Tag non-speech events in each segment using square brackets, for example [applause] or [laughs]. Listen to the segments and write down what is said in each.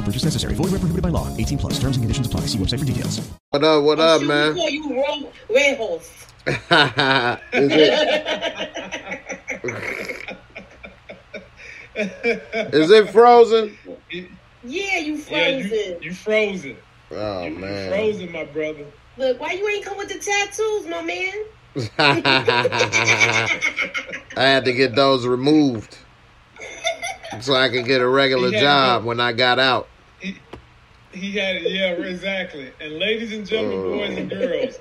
No purchase necessary. Void where prohibited by law. 18 plus. Terms and conditions apply. See website for details. What up? What up, man? You roll red horse. Is it? Is it frozen? Yeah, you Yeah, frozen. you, you frozen. Oh you, you man. frozen, my brother. Look, why you ain't come with the tattoos, my man? [laughs] [laughs] I had to get those removed so I could get a regular Yeah. job when I got out. He had it, yeah, exactly. And ladies and gentlemen, boys and girls,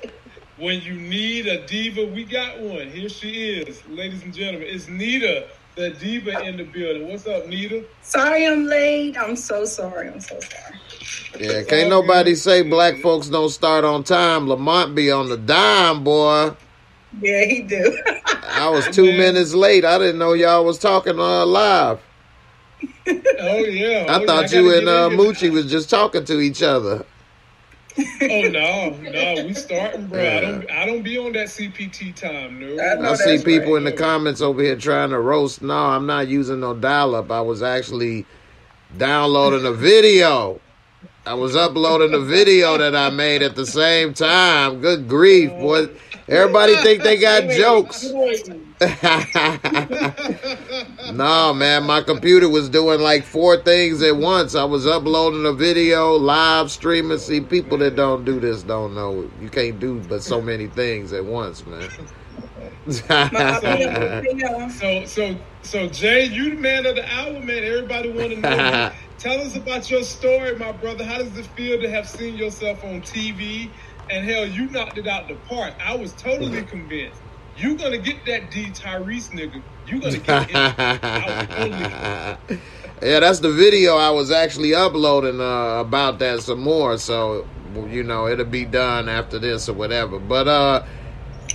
when you need a diva, we got one. Here she is, ladies and gentlemen. It's Nita, the diva in the building. What's up, Nita? Sorry I'm late. I'm so sorry. I'm so sorry. Yeah, can't nobody say black folks don't start on time. Lamont be on the dime, boy. Yeah, he do. [laughs] I was two minutes late. I didn't know y'all was talking uh, live. Oh yeah. I Oh, thought yeah, you and get uh. Moochie was just talking to each other. Oh [laughs] no, no, we starting, bro. I don't, I don't be on that CPT time, no. I I see people right. in the comments over here trying to roast. No, I'm not using no dial up. I was actually downloading a video. I was uploading a video that I made at the same time. Good grief, boy. Everybody think they got jokes. [laughs] no, man, my computer was doing like four things at once. I was uploading a video, live streaming. See, people that don't do this don't know. You can't do but so many things at once, man. [laughs] So, so, so, Jay, you the man of the hour, man. Everybody want to know. [laughs] Tell us about your story, my brother. How does it feel to have seen yourself on TV? And hell, you knocked it out the park. I was totally convinced. You gonna get that D Tyrese nigga. You gonna get him. I was [laughs] yeah, that's the video I was actually uploading uh, about that some more. So, you know, it'll be done after this or whatever. But, uh,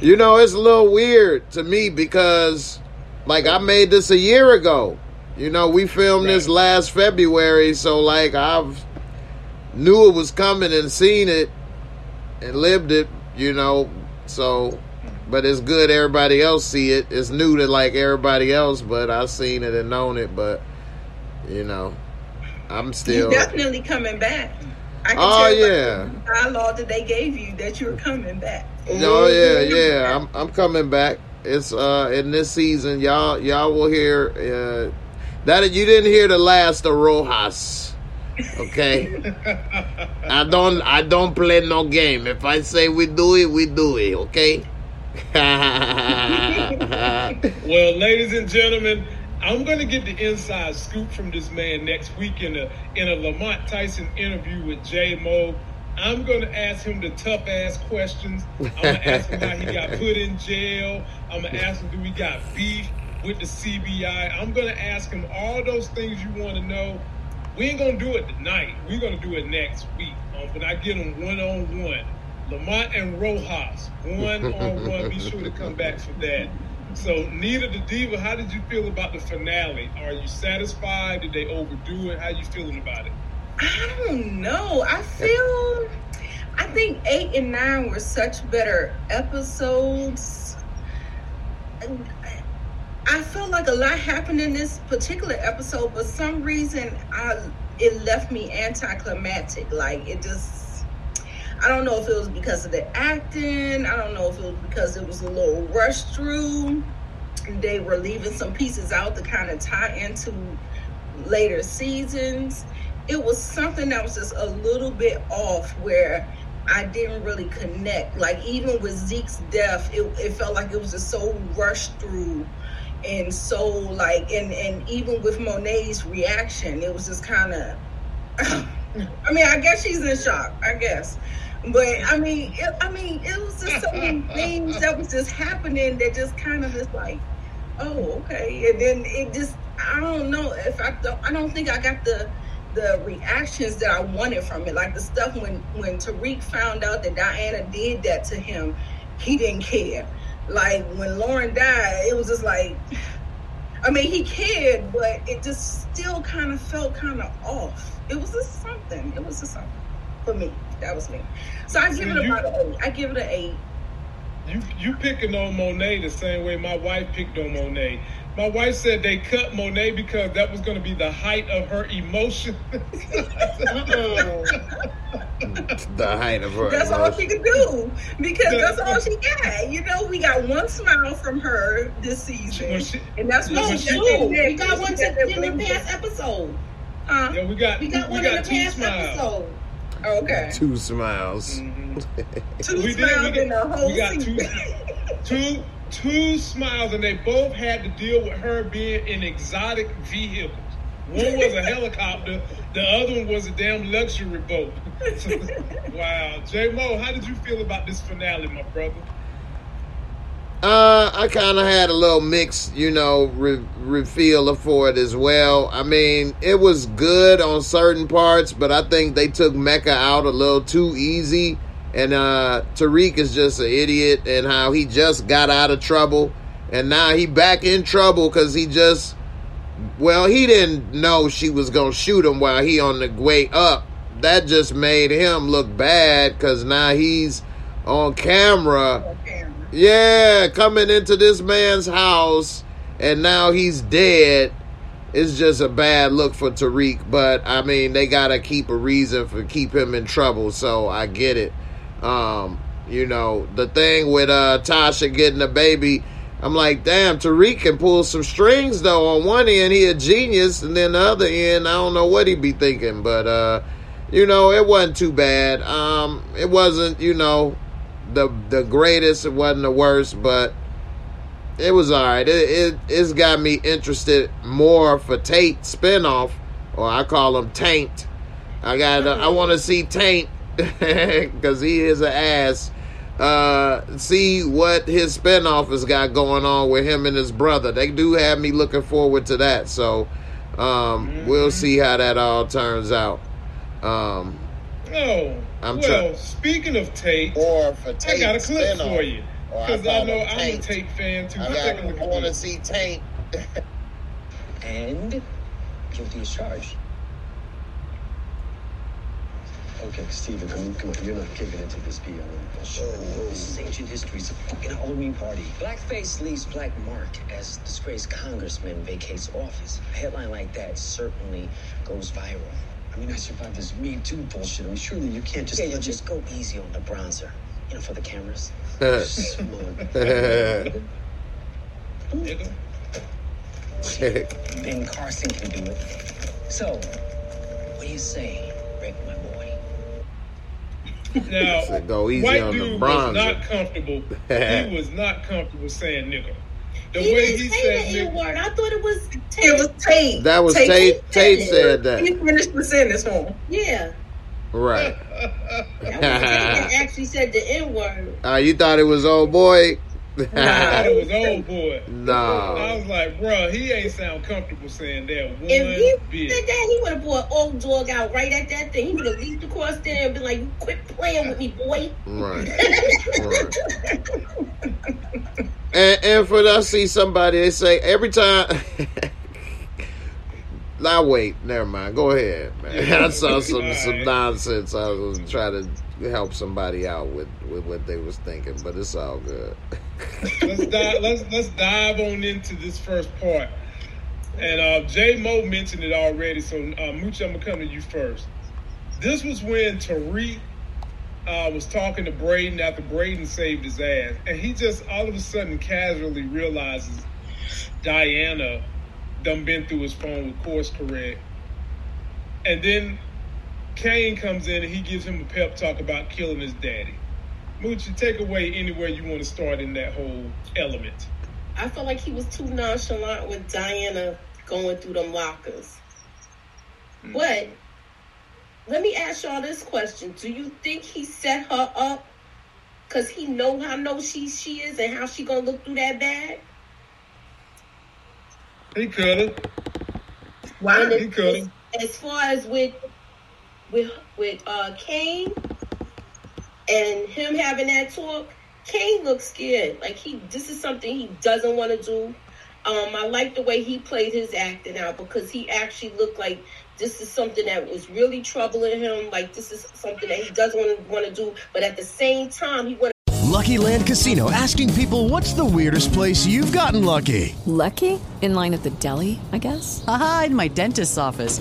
you know, it's a little weird to me because, like, I made this a year ago. You know, we filmed this last February, so like I've knew it was coming and seen it and lived it. You know, so but it's good everybody else see it. It's new to like everybody else, but I've seen it and known it. But you know, I'm still. definitely coming back. I can Oh tell yeah. the dialogue that they gave you that you're coming back. Oh yeah, yeah. I'm I'm coming back. It's uh in this season, y'all y'all will hear uh that you didn't hear the last of Rojas. Okay. [laughs] I don't I don't play no game. If I say we do it, we do it, okay? [laughs] Well, ladies and gentlemen, I'm going to get the inside scoop from this man next week in a in a Lamont Tyson interview with Jay Mo. I'm going to ask him the tough ass questions. I'm going to ask him how he got put in jail. I'm going to ask him do we got beef with the CBI. I'm going to ask him all those things you want to know. We ain't going to do it tonight. We're going to do it next week. Um, when I get him one on one. Lamont and Rojas, one [laughs] on one. Be sure to come back for that. So, Nita the Diva, how did you feel about the finale? Are you satisfied? Did they overdo it? How you feeling about it? I don't know. I feel. I think eight and nine were such better episodes. I felt like a lot happened in this particular episode, but some reason I it left me anticlimactic. Like it just. I don't know if it was because of the acting. I don't know if it was because it was a little rushed through. They were leaving some pieces out to kind of tie into later seasons. It was something that was just a little bit off where I didn't really connect. Like even with Zeke's death, it, it felt like it was just so rushed through and so like and and even with Monet's reaction, it was just kind of [laughs] I mean, I guess she's in shock, I guess. But I mean, it, I mean, it was just so many [laughs] things that was just happening that just kind of just like, oh, okay. And then it just, I don't know if I don't, I don't think I got the the reactions that I wanted from it. Like the stuff when when Tariq found out that Diana did that to him, he didn't care. Like when Lauren died, it was just like, I mean, he cared, but it just still kind of felt kind of off. It was just something. It was just something for me. That was me. So I give See, it you- about an eight. I give it an eight. You you picking on Monet the same way my wife picked on Monet. My wife said they cut Monet because that was going to be the height of her emotion. [laughs] Mm. The height of her. That's all she emotion. could do because that's all she got. You know, we got one smile from her this season, and that's No, what she two. got. We got one in the past episode. Huh? yeah, we got We got one in the past episode. Oh, okay. Two smiles. Mm-hmm. [laughs] Two we smiles did. in the whole We got two, [laughs] two, two smiles, and they both had to deal with her being in exotic vehicles. One was a helicopter, the other one was a damn luxury boat. [laughs] wow, J Mo, how did you feel about this finale, my brother? Uh, I kind of had a little mixed, you know, re- for it as well. I mean, it was good on certain parts, but I think they took Mecca out a little too easy. And uh, Tariq is just an idiot, and how he just got out of trouble, and now he back in trouble because he just, well, he didn't know she was gonna shoot him while he on the way up. That just made him look bad because now he's on camera. Yeah, coming into this man's house and now he's dead. It's just a bad look for Tariq, but I mean they gotta keep a reason for keep him in trouble, so I get it. Um, you know, the thing with uh Tasha getting a baby, I'm like, damn, Tariq can pull some strings though. On one end he a genius, and then the other end, I don't know what he'd be thinking, but uh, you know, it wasn't too bad. Um, it wasn't, you know, the the greatest. It wasn't the worst, but it was all right. It, it it's got me interested more for Tate spinoff, or I call him Taint. I got I want to see Taint [laughs] because he is an ass. Uh, see what his spinoff has got going on with him and his brother. They do have me looking forward to that. So um, we'll see how that all turns out. Um, Oh, I'm well, try- speaking of Tate, or for I Tate got a clip spinoff. for you Or I because I, know I'm a Tate. Tate fan too. I, Let's take a look at want to see Taint. [laughs] and guilty as charged. Okay, Steven, I mean, come on, you're not giving into this BLM bullshit. I mean, this is ancient history. It's a fucking Halloween party. Blackface leaves black mark as disgraced congressman vacates office. A headline like that certainly goes viral. I mean, I survived this Me Too bullshit. I mean, surely you can't just... Yeah, you just go easy on the bronzer. You know, for the cameras. Smug. Ben Carson can do it. So, what do you say, Rick, my boy? Now, Said go easy white on the dude bronzer. was not comfortable. he was not comfortable saying nigga. The He way didn't he say said the N nigga. word. I thought it was Tate. It was Tate. That was Tate. Tate said that. He finished the sentence for him. Yeah. Right. That was Tate that [laughs] actually said the N word. Uh, you thought it was old boy? I thought it was old boy. No. I was like, bruh, he ain't sound comfortable saying that one If he bit. did that, he would have brought old dog out right at that thing. He would have leaped across there and been like, "Quit playing with me, boy." Right. [laughs] And, and for I see somebody, they say every time. [laughs] now wait, never mind. Go ahead, man. [laughs] I saw some some nonsense. I was trying to help somebody out with with what they was thinking, but it's all good. let's dive. [laughs] Let's let's dive on into this first part. And uh, J Mo mentioned it already, so uh, Mooch, I'm gonna come to you first. This was when Tariq uh, was talking to Brayden after Brayden saved his ass, and he just all of a sudden casually realizes Diana done been through his phone with course correct, and then Cane comes in and he gives him a pep talk about killing his daddy. Moochie, take away anywhere you want to start in that whole element. I felt like he was too nonchalant with Diana going through them lockers. Hmm. But let me ask y'all this question: Do you think he set her up because he know how know she she is and how she gonna look through that bag? He could have. Wow. He could have. as far as with with with uh Cane and him having that talk, Cane looks scared. Like he this is something he doesn't want to do. Um, I like the way he played his acting out because he actually looked like this is something that was really troubling him. Like this is something that he doesn't want to want to do, but at the same time he want. Lucky Land Casino asking people what's the weirdest place you've gotten lucky? Lucky? In line at the deli, I guess? Aha, in my dentist's office.